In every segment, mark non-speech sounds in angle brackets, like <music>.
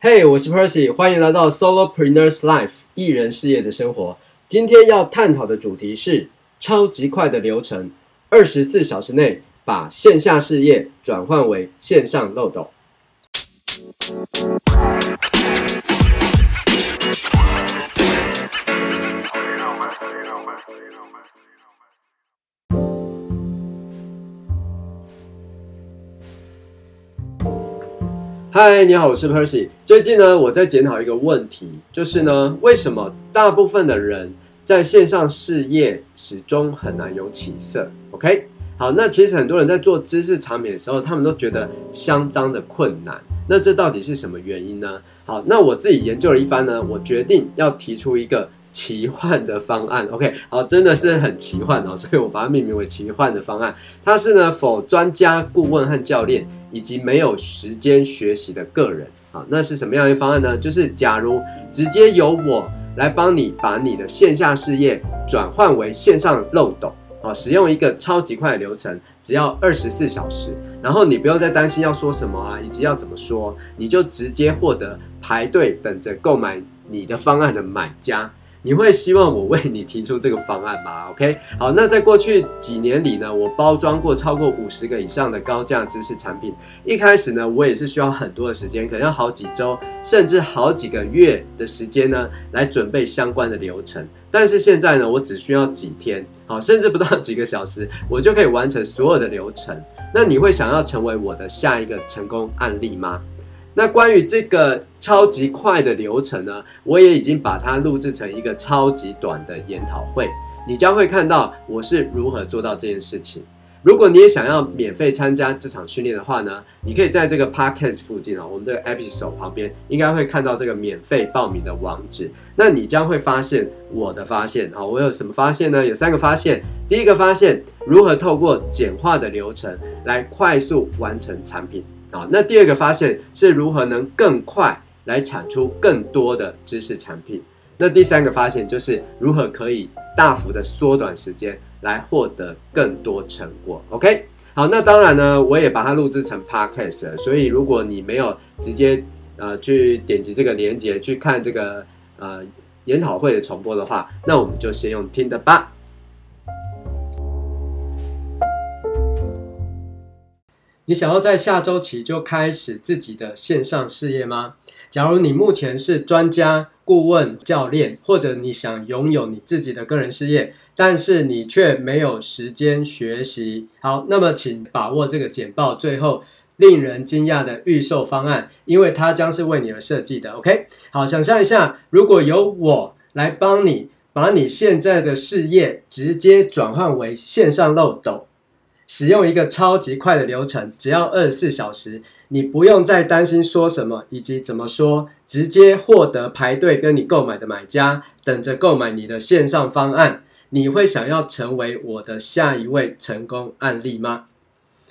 嘿，hey, 我是 Percy，欢迎来到 Solopreneurs Life 艺人事业的生活。今天要探讨的主题是超级快的流程，二十四小时内把线下事业转换为线上漏斗。嗨，你好，我是 Percy。最近呢，我在检讨一个问题，就是呢，为什么大部分的人在线上事业始终很难有起色？OK，好，那其实很多人在做知识产品的时候，他们都觉得相当的困难。那这到底是什么原因呢？好，那我自己研究了一番呢，我决定要提出一个奇幻的方案。OK，好，真的是很奇幻哦，<laughs> 所以我把它命名为奇幻的方案。它是呢否专家顾问和教练。以及没有时间学习的个人，好，那是什么样的方案呢？就是假如直接由我来帮你把你的线下事业转换为线上漏斗，好，使用一个超级快的流程，只要二十四小时，然后你不用再担心要说什么啊，以及要怎么说，你就直接获得排队等着购买你的方案的买家。你会希望我为你提出这个方案吗？OK，好，那在过去几年里呢，我包装过超过五十个以上的高价知识产品。一开始呢，我也是需要很多的时间，可能要好几周，甚至好几个月的时间呢，来准备相关的流程。但是现在呢，我只需要几天，好，甚至不到几个小时，我就可以完成所有的流程。那你会想要成为我的下一个成功案例吗？那关于这个超级快的流程呢，我也已经把它录制成一个超级短的研讨会，你将会看到我是如何做到这件事情。如果你也想要免费参加这场训练的话呢，你可以在这个 podcast 附近啊，我们这个 episode 旁边应该会看到这个免费报名的网址。那你将会发现我的发现啊，我有什么发现呢？有三个发现。第一个发现，如何透过简化的流程来快速完成产品。好，那第二个发现是如何能更快来产出更多的知识产品。那第三个发现就是如何可以大幅的缩短时间来获得更多成果。OK，好，那当然呢，我也把它录制成 Podcast 了，所以如果你没有直接呃去点击这个链接去看这个呃研讨会的重播的话，那我们就先用听的吧。你想要在下周起就开始自己的线上事业吗？假如你目前是专家、顾问、教练，或者你想拥有你自己的个人事业，但是你却没有时间学习，好，那么请把握这个简报最后令人惊讶的预售方案，因为它将是为你而设计的。OK，好，想象一下，如果由我来帮你把你现在的事业直接转换为线上漏斗。使用一个超级快的流程，只要二十四小时，你不用再担心说什么以及怎么说，直接获得排队跟你购买的买家，等着购买你的线上方案。你会想要成为我的下一位成功案例吗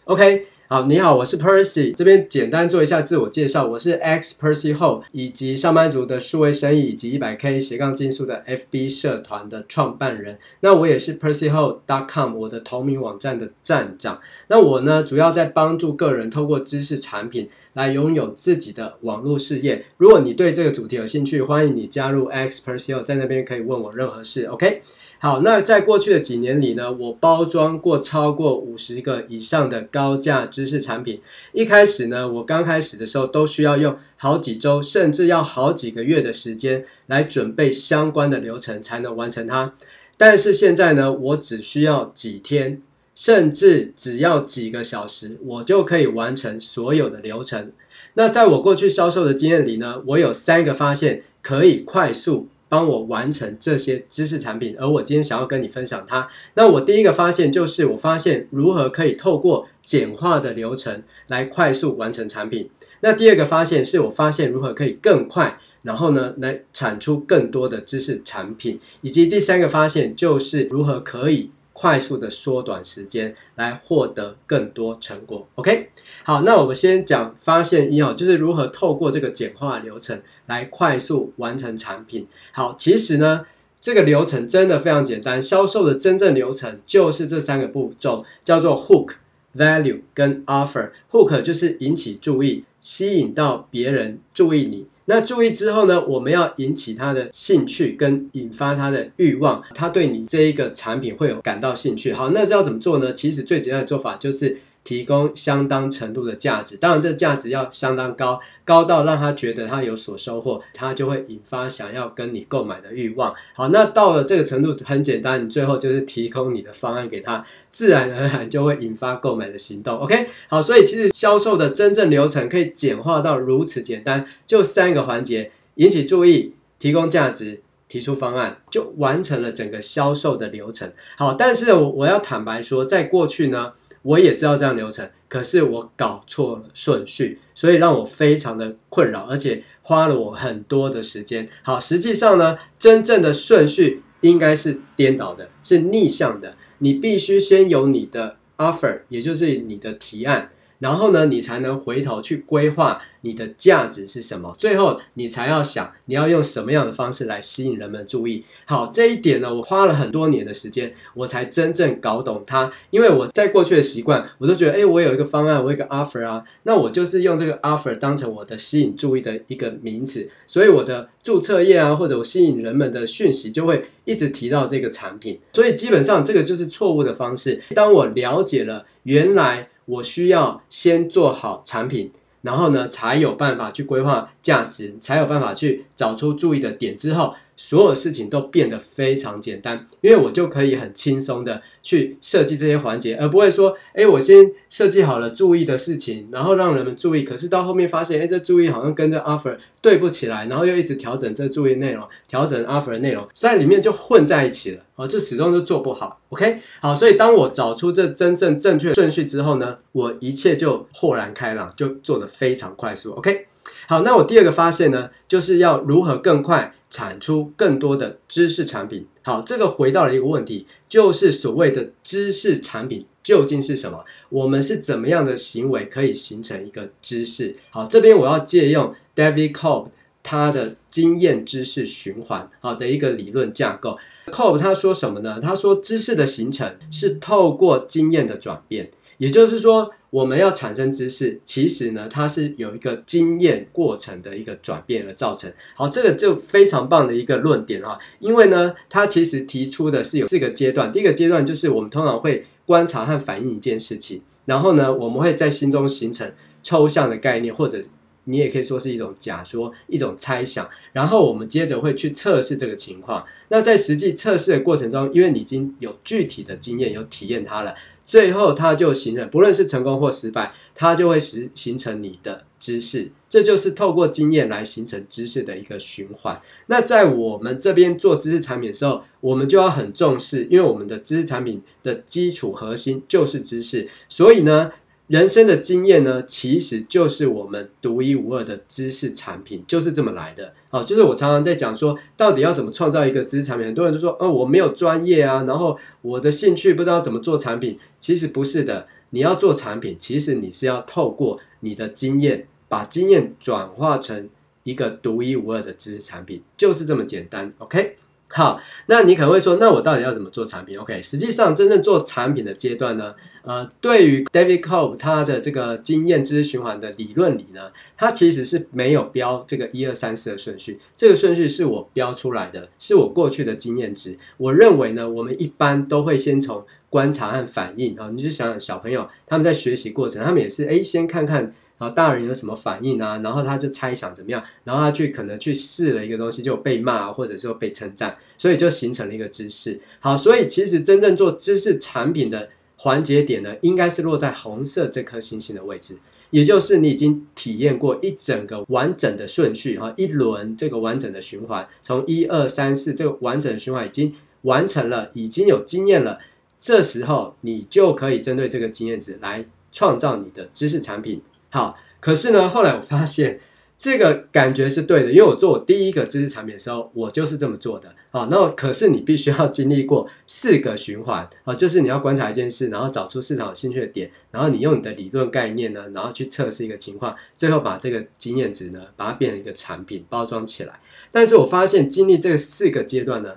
？OK。好，你好，我是 Percy，这边简单做一下自我介绍，我是 X Percy Ho，以及上班族的数位生意以及一百 K 斜杠竞速的 FB 社团的创办人。那我也是 PercyHo.com 我的同名网站的站长。那我呢，主要在帮助个人透过知识产品来拥有自己的网络事业。如果你对这个主题有兴趣，欢迎你加入 X Percy Ho，在那边可以问我任何事。OK。好，那在过去的几年里呢，我包装过超过五十个以上的高价知识产品。一开始呢，我刚开始的时候都需要用好几周，甚至要好几个月的时间来准备相关的流程才能完成它。但是现在呢，我只需要几天，甚至只要几个小时，我就可以完成所有的流程。那在我过去销售的经验里呢，我有三个发现可以快速。帮我完成这些知识产品，而我今天想要跟你分享它。那我第一个发现就是，我发现如何可以透过简化的流程来快速完成产品。那第二个发现是我发现如何可以更快，然后呢，来产出更多的知识产品。以及第三个发现就是如何可以。快速的缩短时间来获得更多成果。OK，好，那我们先讲发现一号，就是如何透过这个简化流程来快速完成产品。好，其实呢，这个流程真的非常简单，销售的真正流程就是这三个步骤，叫做 Hook、Value 跟 Offer。Hook 就是引起注意，吸引到别人注意你。那注意之后呢，我们要引起他的兴趣跟引发他的欲望，他对你这一个产品会有感到兴趣。好，那这要怎么做呢？其实最简单的做法就是。提供相当程度的价值，当然这价值要相当高，高到让他觉得他有所收获，他就会引发想要跟你购买的欲望。好，那到了这个程度很简单，你最后就是提供你的方案给他，自然而然就会引发购买的行动。OK，好，所以其实销售的真正流程可以简化到如此简单，就三个环节：引起注意、提供价值、提出方案，就完成了整个销售的流程。好，但是我我要坦白说，在过去呢。我也知道这样流程，可是我搞错了顺序，所以让我非常的困扰，而且花了我很多的时间。好，实际上呢，真正的顺序应该是颠倒的，是逆向的。你必须先有你的 offer，也就是你的提案。然后呢，你才能回头去规划你的价值是什么。最后，你才要想你要用什么样的方式来吸引人们注意。好，这一点呢，我花了很多年的时间，我才真正搞懂它。因为我在过去的习惯，我都觉得，诶，我有一个方案，我有一个 offer 啊，那我就是用这个 offer 当成我的吸引注意的一个名词。所以我的注册页啊，或者我吸引人们的讯息，就会一直提到这个产品。所以基本上这个就是错误的方式。当我了解了原来。我需要先做好产品，然后呢，才有办法去规划价值，才有办法去找出注意的点之后。所有事情都变得非常简单，因为我就可以很轻松的去设计这些环节，而不会说，哎，我先设计好了注意的事情，然后让人们注意，可是到后面发现，哎，这注意好像跟这 offer 对不起来，然后又一直调整这注意内容，调整 offer 的内容，在里面就混在一起了，哦，就始终都做不好。OK，好，所以当我找出这真正正确顺序之后呢，我一切就豁然开朗，就做得非常快速。OK，好，那我第二个发现呢，就是要如何更快。产出更多的知识产品。好，这个回到了一个问题，就是所谓的知识产品究竟是什么？我们是怎么样的行为可以形成一个知识？好，这边我要借用 David Kolb 他的经验知识循环好的一个理论架构。Kolb 他说什么呢？他说知识的形成是透过经验的转变。也就是说，我们要产生知识，其实呢，它是有一个经验过程的一个转变而造成。好，这个就非常棒的一个论点啊，因为呢，它其实提出的是有四个阶段。第一个阶段就是我们通常会观察和反映一件事情，然后呢，我们会在心中形成抽象的概念，或者你也可以说是一种假说、一种猜想，然后我们接着会去测试这个情况。那在实际测试的过程中，因为你已经有具体的经验，有体验它了。最后，它就形成，不论是成功或失败，它就会形形成你的知识。这就是透过经验来形成知识的一个循环。那在我们这边做知识产品的时候，我们就要很重视，因为我们的知识产品的基础核心就是知识，所以呢。人生的经验呢，其实就是我们独一无二的知识产品，就是这么来的。好，就是我常常在讲说，到底要怎么创造一个知识产品？很多人都说，哦，我没有专业啊，然后我的兴趣不知道怎么做产品。其实不是的，你要做产品，其实你是要透过你的经验，把经验转化成一个独一无二的知识产品，就是这么简单。OK。好，那你可能会说，那我到底要怎么做产品？OK，实际上真正做产品的阶段呢，呃，对于 David Kolb 他的这个经验知识循环的理论里呢，他其实是没有标这个一二三四的顺序，这个顺序是我标出来的，是我过去的经验值。我认为呢，我们一般都会先从观察和反应啊，你就想想小朋友他们在学习过程，他们也是诶，先看看。然后大人有什么反应啊？然后他就猜想怎么样，然后他去可能去试了一个东西，就被骂或者说被称赞，所以就形成了一个知识。好，所以其实真正做知识产品的环节点呢，应该是落在红色这颗星星的位置，也就是你已经体验过一整个完整的顺序哈，一轮这个完整的循环，从一二三四这个完整的循环已经完成了，已经有经验了，这时候你就可以针对这个经验值来创造你的知识产品。好，可是呢，后来我发现这个感觉是对的，因为我做我第一个知识产品的时候，我就是这么做的。好，那可是你必须要经历过四个循环啊，就是你要观察一件事，然后找出市场有兴趣的点，然后你用你的理论概念呢，然后去测试一个情况，最后把这个经验值呢，把它变成一个产品包装起来。但是我发现经历这四个阶段呢，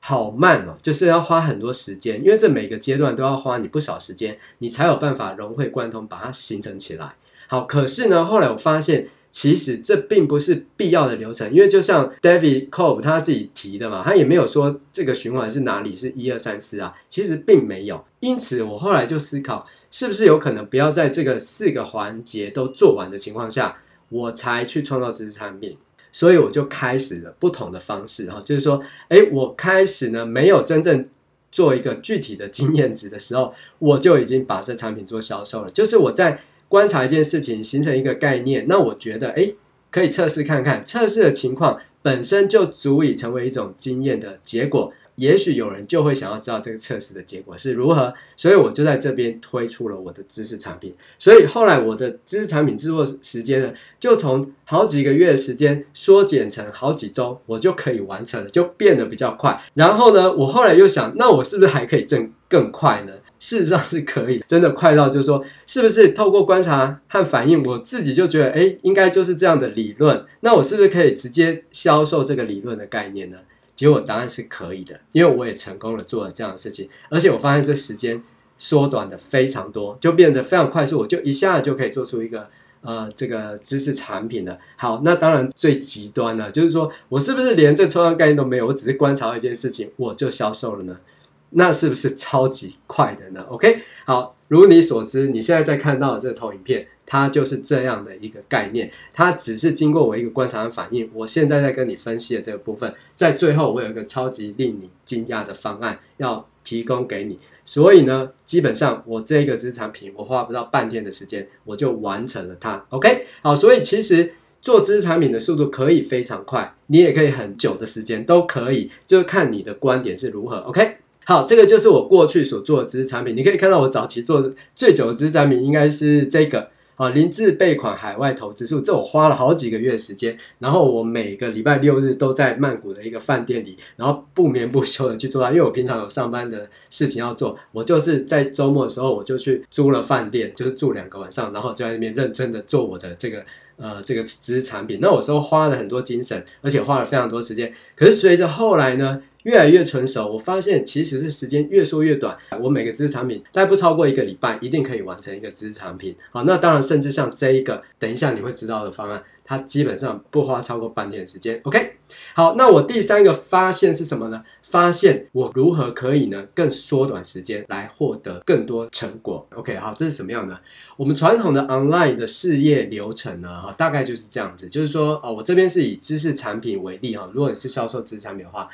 好慢哦，就是要花很多时间，因为这每个阶段都要花你不少时间，你才有办法融会贯通，把它形成起来。好，可是呢，后来我发现，其实这并不是必要的流程，因为就像 David Kolb 他自己提的嘛，他也没有说这个循环是哪里是一二三四啊，其实并没有。因此，我后来就思考，是不是有可能不要在这个四个环节都做完的情况下，我才去创造知识产品。所以我就开始了不同的方式哈，就是说，诶，我开始呢没有真正做一个具体的经验值的时候，我就已经把这产品做销售了。就是我在观察一件事情，形成一个概念，那我觉得诶，可以测试看看，测试的情况本身就足以成为一种经验的结果。也许有人就会想要知道这个测试的结果是如何，所以我就在这边推出了我的知识产品。所以后来我的知识产品制作时间呢，就从好几个月的时间缩减成好几周，我就可以完成了，就变得比较快。然后呢，我后来又想，那我是不是还可以挣更快呢？事实上是可以，真的快到就是说，是不是透过观察和反应，我自己就觉得，诶，应该就是这样的理论。那我是不是可以直接销售这个理论的概念呢？结果答案是可以的，因为我也成功的做了这样的事情，而且我发现这时间缩短的非常多，就变得非常快速，我就一下就可以做出一个呃这个知识产品了。好，那当然最极端呢，就是说我是不是连这抽象概念都没有，我只是观察一件事情，我就销售了呢？那是不是超级快的呢？OK，好，如你所知，你现在在看到的这个投影片。它就是这样的一个概念，它只是经过我一个观察和反应。我现在在跟你分析的这个部分，在最后我有一个超级令你惊讶的方案要提供给你。所以呢，基本上我这个资产品，我花不到半天的时间，我就完成了它。OK，好，所以其实做知识产品的速度可以非常快，你也可以很久的时间都可以，就是看你的观点是如何。OK，好，这个就是我过去所做的知识产品。你可以看到我早期做的最久的知识产品应该是这个。啊，零字备款海外投资术，这我花了好几个月时间，然后我每个礼拜六日都在曼谷的一个饭店里，然后不眠不休的去做它，因为我平常有上班的事情要做，我就是在周末的时候我就去租了饭店，就是住两个晚上，然后就在那边认真的做我的这个呃这个知识产品。那我说花了很多精神，而且花了非常多时间，可是随着后来呢，越来越成熟，我发现其实是时间越缩越短。我每个知识产品大概不超过一个礼拜，一定可以完成一个知识产品。好，那当然，甚至像这一个，等一下你会知道的方案，它基本上不花超过半天的时间。OK，好，那我第三个发现是什么呢？发现我如何可以呢更缩短时间来获得更多成果。OK，好，这是什么样的？我们传统的 online 的事业流程呢？哈，大概就是这样子，就是说，哦，我这边是以知识产品为例哈，如果你是销售知识产品的话。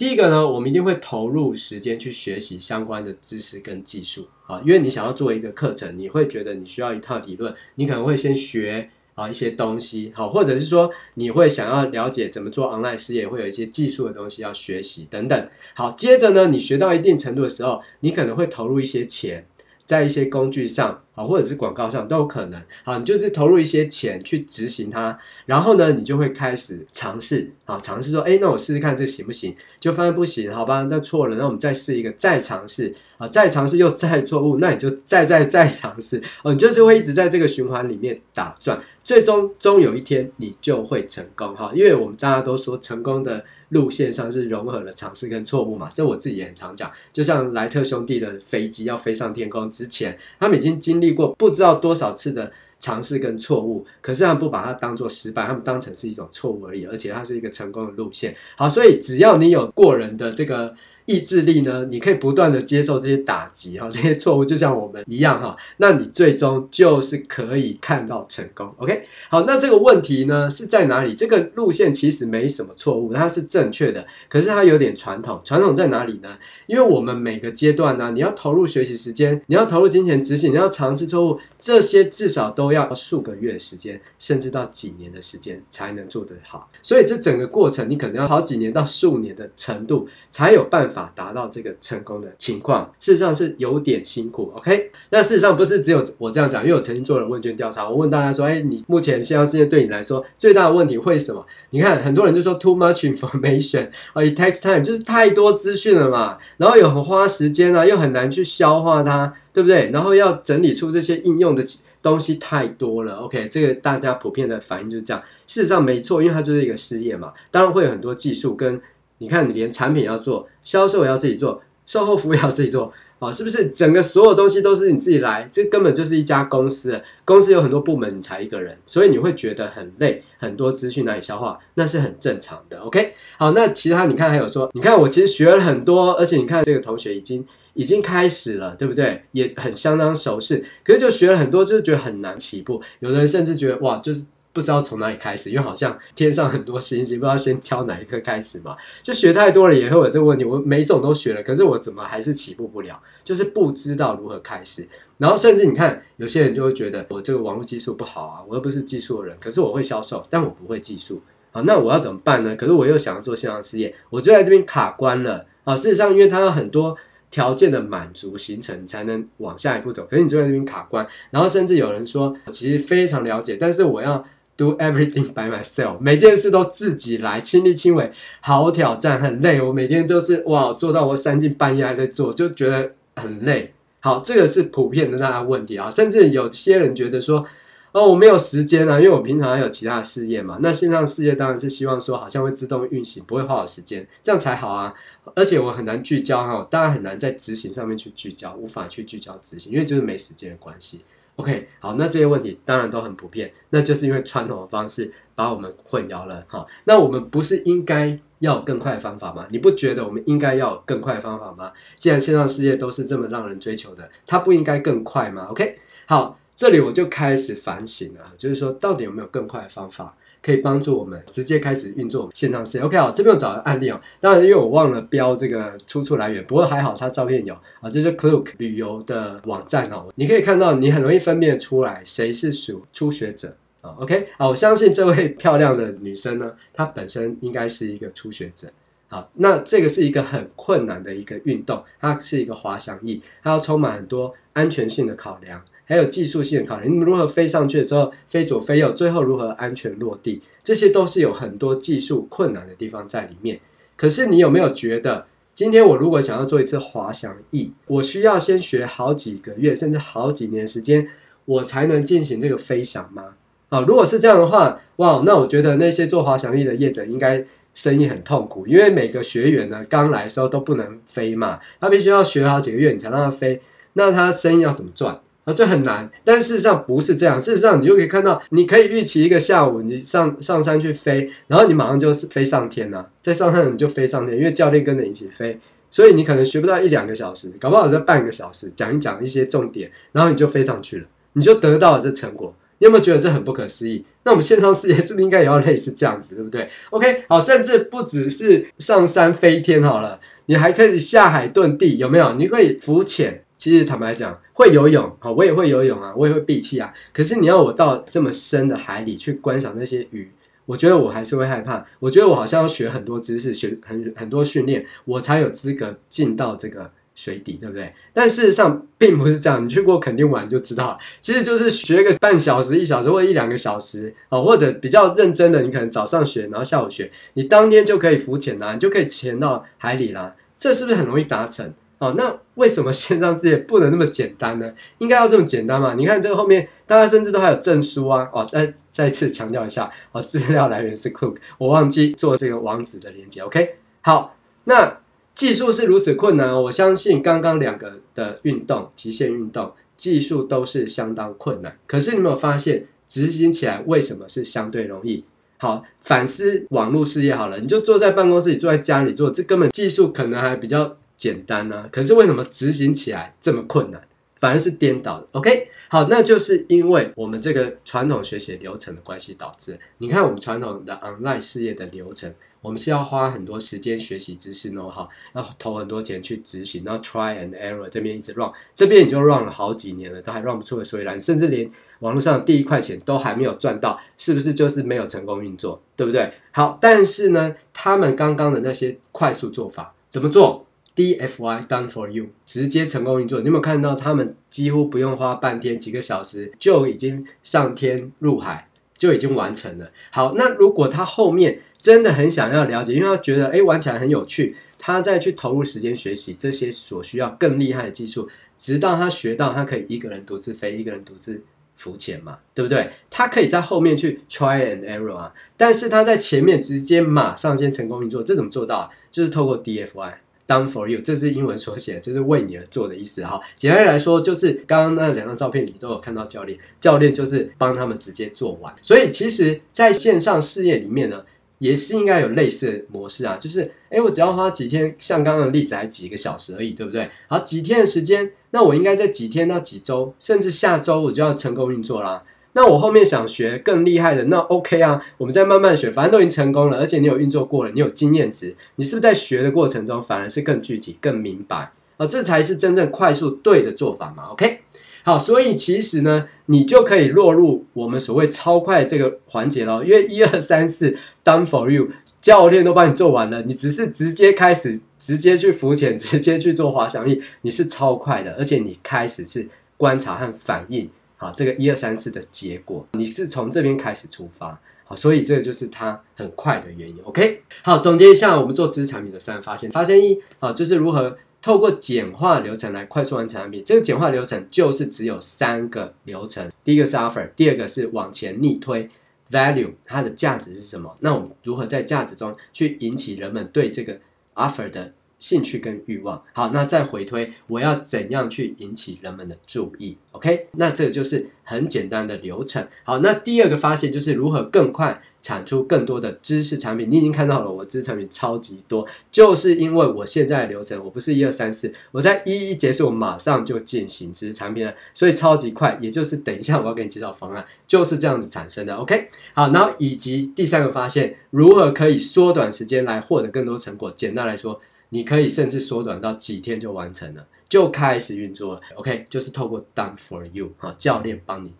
第一个呢，我们一定会投入时间去学习相关的知识跟技术啊，因为你想要做一个课程，你会觉得你需要一套理论，你可能会先学啊一些东西，好，或者是说你会想要了解怎么做 online 事业，会有一些技术的东西要学习等等。好，接着呢，你学到一定程度的时候，你可能会投入一些钱。在一些工具上啊，或者是广告上都有可能。好，你就是投入一些钱去执行它，然后呢，你就会开始尝试啊，尝试说，哎，那我试试看这行不行？就发现不行，好吧，那错了，那我们再试一个，再尝试啊，再尝试又再错误，那你就再再再尝试哦，你就是会一直在这个循环里面打转，最终终有一天你就会成功哈，因为我们大家都说成功的。路线上是融合了尝试跟错误嘛，这我自己也很常讲。就像莱特兄弟的飞机要飞上天空之前，他们已经经历过不知道多少次的尝试跟错误，可是他们不把它当做失败，他们当成是一种错误而已，而且它是一个成功的路线。好，所以只要你有过人的这个。意志力呢？你可以不断的接受这些打击哈，这些错误就像我们一样哈，那你最终就是可以看到成功。OK，好，那这个问题呢是在哪里？这个路线其实没什么错误，它是正确的，可是它有点传统。传统在哪里呢？因为我们每个阶段呢，你要投入学习时间，你要投入金钱执行，你要尝试错误，这些至少都要数个月时间，甚至到几年的时间才能做得好。所以这整个过程，你可能要好几年到数年的程度才有办法。达到这个成功的情况，事实上是有点辛苦。OK，那事实上不是只有我这样讲，因为我曾经做了问卷调查，我问大家说：“哎，你目前线上事业对你来说最大的问题会是什么？”你看，很多人就说 “too much information” 啊，<laughs> “it takes time”，就是太多资讯了嘛，然后又很花时间啊，又很难去消化它，对不对？然后要整理出这些应用的东西太多了。OK，这个大家普遍的反应就是这样。事实上没错，因为它就是一个事业嘛，当然会有很多技术跟。你看，你连产品要做，销售也要自己做，售后服务也要自己做，啊，是不是整个所有东西都是你自己来？这根本就是一家公司，公司有很多部门，你才一个人，所以你会觉得很累，很多资讯难以消化，那是很正常的。OK，好，那其他你看还有说，你看我其实学了很多，而且你看这个同学已经已经开始了，对不对？也很相当熟悉，可是就学了很多，就是觉得很难起步。有的人甚至觉得哇，就是。不知道从哪里开始，因为好像天上很多星星，不知道先挑哪一颗开始嘛。就学太多了也会有这个问题。我每种都学了，可是我怎么还是起步不了？就是不知道如何开始。然后甚至你看，有些人就会觉得我这个网络技术不好啊，我又不是技术的人，可是我会销售，但我不会技术啊，那我要怎么办呢？可是我又想要做线上事业，我就在这边卡关了啊。事实上，因为它有很多条件的满足形成，才能往下一步走。可是你就在这边卡关，然后甚至有人说，其实非常了解，但是我要。Do everything by myself，每件事都自己来，亲力亲为，好挑战，很累。我每天就是哇，做到我三更半夜还在做，就觉得很累。好，这个是普遍的大家问题啊。甚至有些人觉得说，哦，我没有时间啊，因为我平常还有其他的事业嘛。那线上事业当然是希望说，好像会自动运行，不会花我时间，这样才好啊。而且我很难聚焦哈，当然很难在执行上面去聚焦，无法去聚焦执行，因为就是没时间的关系。OK，好，那这些问题当然都很普遍，那就是因为传统的方式把我们混淆了。哈，那我们不是应该要更快的方法吗？你不觉得我们应该要更快的方法吗？既然线上世界都是这么让人追求的，它不应该更快吗？OK，好，这里我就开始反省了，就是说到底有没有更快的方法？可以帮助我们直接开始运作线上事业。OK，好，这边有找个案例哦。当然，因为我忘了标这个出处来源，不过还好，它照片有啊。这是 Klook 旅游的网站哦，你可以看到，你很容易分辨出来谁是属初学者啊。OK，好，我相信这位 <laughs> 漂亮的女生呢，她本身应该是一个初学者。好，那这个是一个很困难的一个运动，它是一个滑翔翼，它要充满很多安全性的考量。还有技术性的考量，你们如何飞上去的时候，飞左飞右，最后如何安全落地，这些都是有很多技术困难的地方在里面。可是你有没有觉得，今天我如果想要做一次滑翔翼，我需要先学好几个月，甚至好几年时间，我才能进行这个飞翔吗？啊，如果是这样的话，哇，那我觉得那些做滑翔翼的业者应该生意很痛苦，因为每个学员呢刚来的时候都不能飞嘛，他必须要学好几个月你才让他飞，那他生意要怎么赚？啊，这很难，但事实上不是这样。事实上，你就可以看到，你可以预期一个下午，你上上山去飞，然后你马上就是飞上天了。在上山你就飞上天，因为教练跟着一起飞，所以你可能学不到一两个小时，搞不好在半个小时讲一讲一些重点，然后你就飞上去了，你就得到了这成果。你有没有觉得这很不可思议？那我们线上事业是不是应该也要类似这样子，对不对？OK，好，甚至不只是上山飞天好了，你还可以下海遁地，有没有？你可以浮潜。其实坦白讲，会游泳啊，我也会游泳啊，我也会闭气啊。可是你要我到这么深的海里去观赏那些鱼，我觉得我还是会害怕。我觉得我好像要学很多知识，学很很多训练，我才有资格进到这个水底，对不对？但事实上并不是这样。你去过肯定玩就知道了，其实就是学个半小时、一小时或一两个小时啊，或者比较认真的，你可能早上学，然后下午学，你当天就可以浮潜啦，你就可以潜到海里啦。这是不是很容易达成？哦，那为什么线上事业不能那么简单呢？应该要这么简单嘛？你看这个后面，大家甚至都还有证书啊！哦，再再次强调一下，哦，资料来源是 Cook，我忘记做这个网址的连接。OK，好，那技术是如此困难，我相信刚刚两个的运动，极限运动，技术都是相当困难。可是你有没有发现，执行起来为什么是相对容易？好，反思网络事业好了，你就坐在办公室里，坐在家里做，这根本技术可能还比较。简单呢、啊，可是为什么执行起来这么困难？反而是颠倒的。OK，好，那就是因为我们这个传统学习流程的关系导致。你看我们传统的 online 事业的流程，我们是要花很多时间学习知识 know how，要投很多钱去执行，然后 try and error 这边一直 run，这边你就 run 了好几年了，都还 run 不出个所以然，甚至连网络上第一块钱都还没有赚到，是不是就是没有成功运作？对不对？好，但是呢，他们刚刚的那些快速做法怎么做？DFY done for you，直接成功运作。你有没有看到他们几乎不用花半天、几个小时就已经上天入海，就已经完成了？好，那如果他后面真的很想要了解，因为他觉得诶玩起来很有趣，他再去投入时间学习这些所需要更厉害的技术，直到他学到他可以一个人独自飞，一个人独自浮潜嘛，对不对？他可以在后面去 try and error 啊，但是他在前面直接马上先成功运作，这怎么做到？就是透过 DFY。Done for you，这是英文所写，就是为你而做的意思哈。简单来说，就是刚刚那两张照片里都有看到教练，教练就是帮他们直接做完。所以其实在线上事业里面呢，也是应该有类似的模式啊，就是诶，我只要花几天，像刚刚的例子，还几个小时而已，对不对？好，几天的时间，那我应该在几天到几周，甚至下周我就要成功运作啦。那我后面想学更厉害的，那 OK 啊，我们再慢慢学，反正都已经成功了，而且你有运作过了，你有经验值，你是不是在学的过程中反而是更具体、更明白啊？这才是真正快速对的做法嘛？OK，好，所以其实呢，你就可以落入我们所谓超快这个环节了，因为一二三四 done for you，教练都帮你做完了，你只是直接开始，直接去浮潜，<laughs> 直接去做滑翔翼，你是超快的，而且你开始是观察和反应。好，这个一二三四的结果，你是从这边开始出发，好，所以这个就是它很快的原因。OK，好，总结一下，我们做知识产品的三发现。发现一，啊，就是如何透过简化流程来快速完成产品。这个简化流程就是只有三个流程，第一个是 offer，第二个是往前逆推 value，它的价值是什么？那我们如何在价值中去引起人们对这个 offer 的兴趣跟欲望，好，那再回推，我要怎样去引起人们的注意？OK，那这个就是很简单的流程。好，那第二个发现就是如何更快产出更多的知识产品。你已经看到了，我知识产品超级多，就是因为我现在的流程，我不是一二三四，我在一一结束，我马上就进行知识产品了，所以超级快。也就是等一下我要给你介绍方案，就是这样子产生的。OK，好，然后以及第三个发现，如何可以缩短时间来获得更多成果。简单来说。你可以甚至缩短到几天就完成了，就开始运作了。OK，就是透过 Done for You 哈，教练帮你。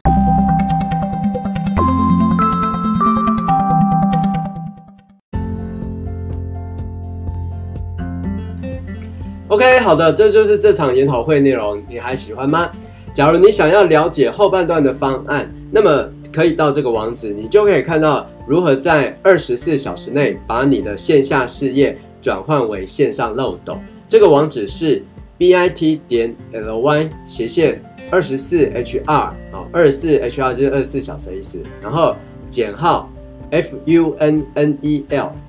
OK，好的，这就是这场研讨会内容，你还喜欢吗？假如你想要了解后半段的方案，那么可以到这个网址，你就可以看到如何在二十四小时内把你的线下事业。转换为线上漏斗，这个网址是 bit 点 ly 斜线二十四 hr 啊，二十四 hr 就是二十四小时的意思，然后减号 funnel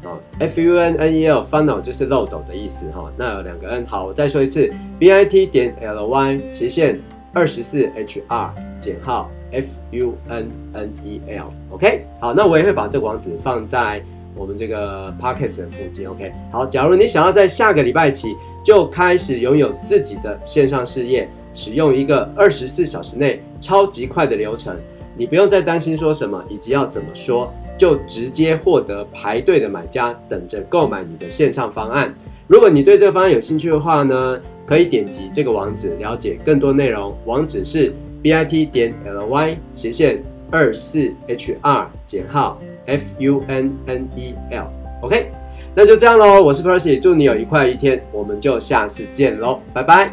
啊，funnel funnel 就是漏斗的意思哈，那有两个 n，好，我再说一次 bit 点 ly 斜线二十四 hr 减号 funnel，OK，好，那我也会把这个网址放在。我们这个 podcast 的附近，OK，好。假如你想要在下个礼拜起就开始拥有自己的线上事业，使用一个二十四小时内超级快的流程，你不用再担心说什么以及要怎么说，就直接获得排队的买家等着购买你的线上方案。如果你对这个方案有兴趣的话呢，可以点击这个网址了解更多内容。网址是 bit 点 ly 斜线二四 hr 减号。F U N N E L，OK，那就这样喽。我是 Percy，祝你有愉快的一天，我们就下次见喽，拜拜。